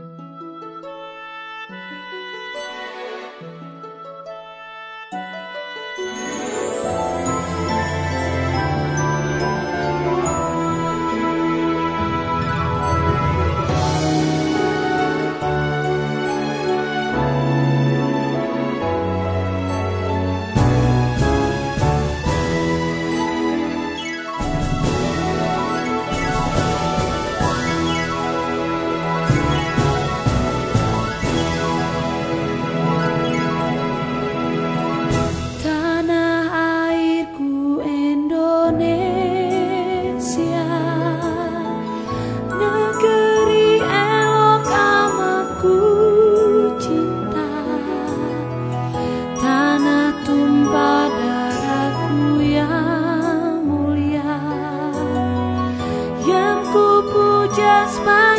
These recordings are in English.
puja masa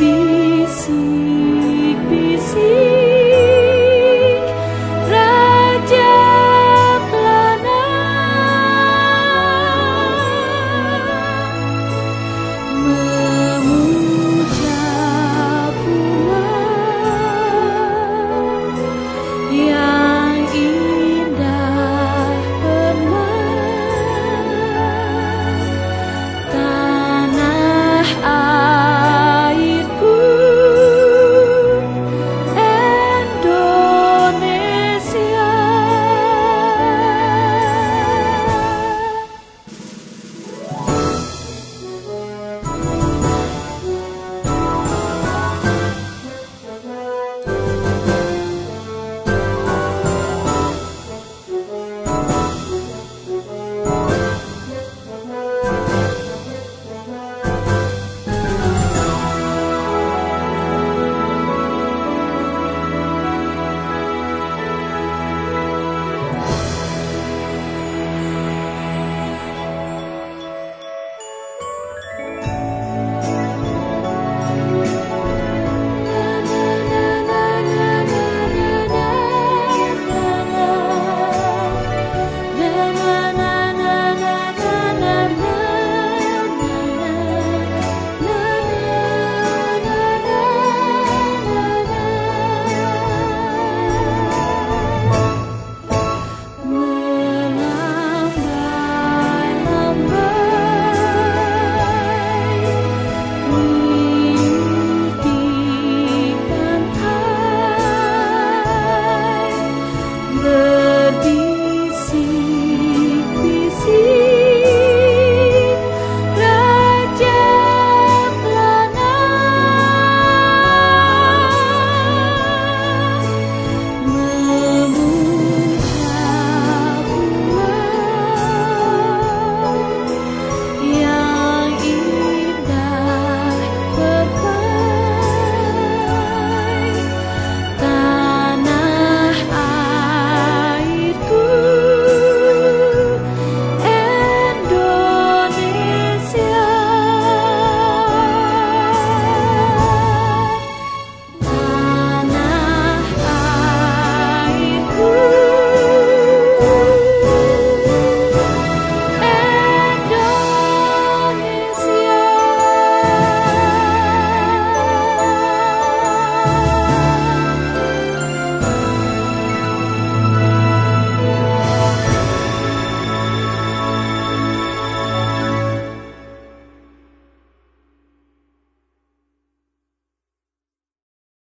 be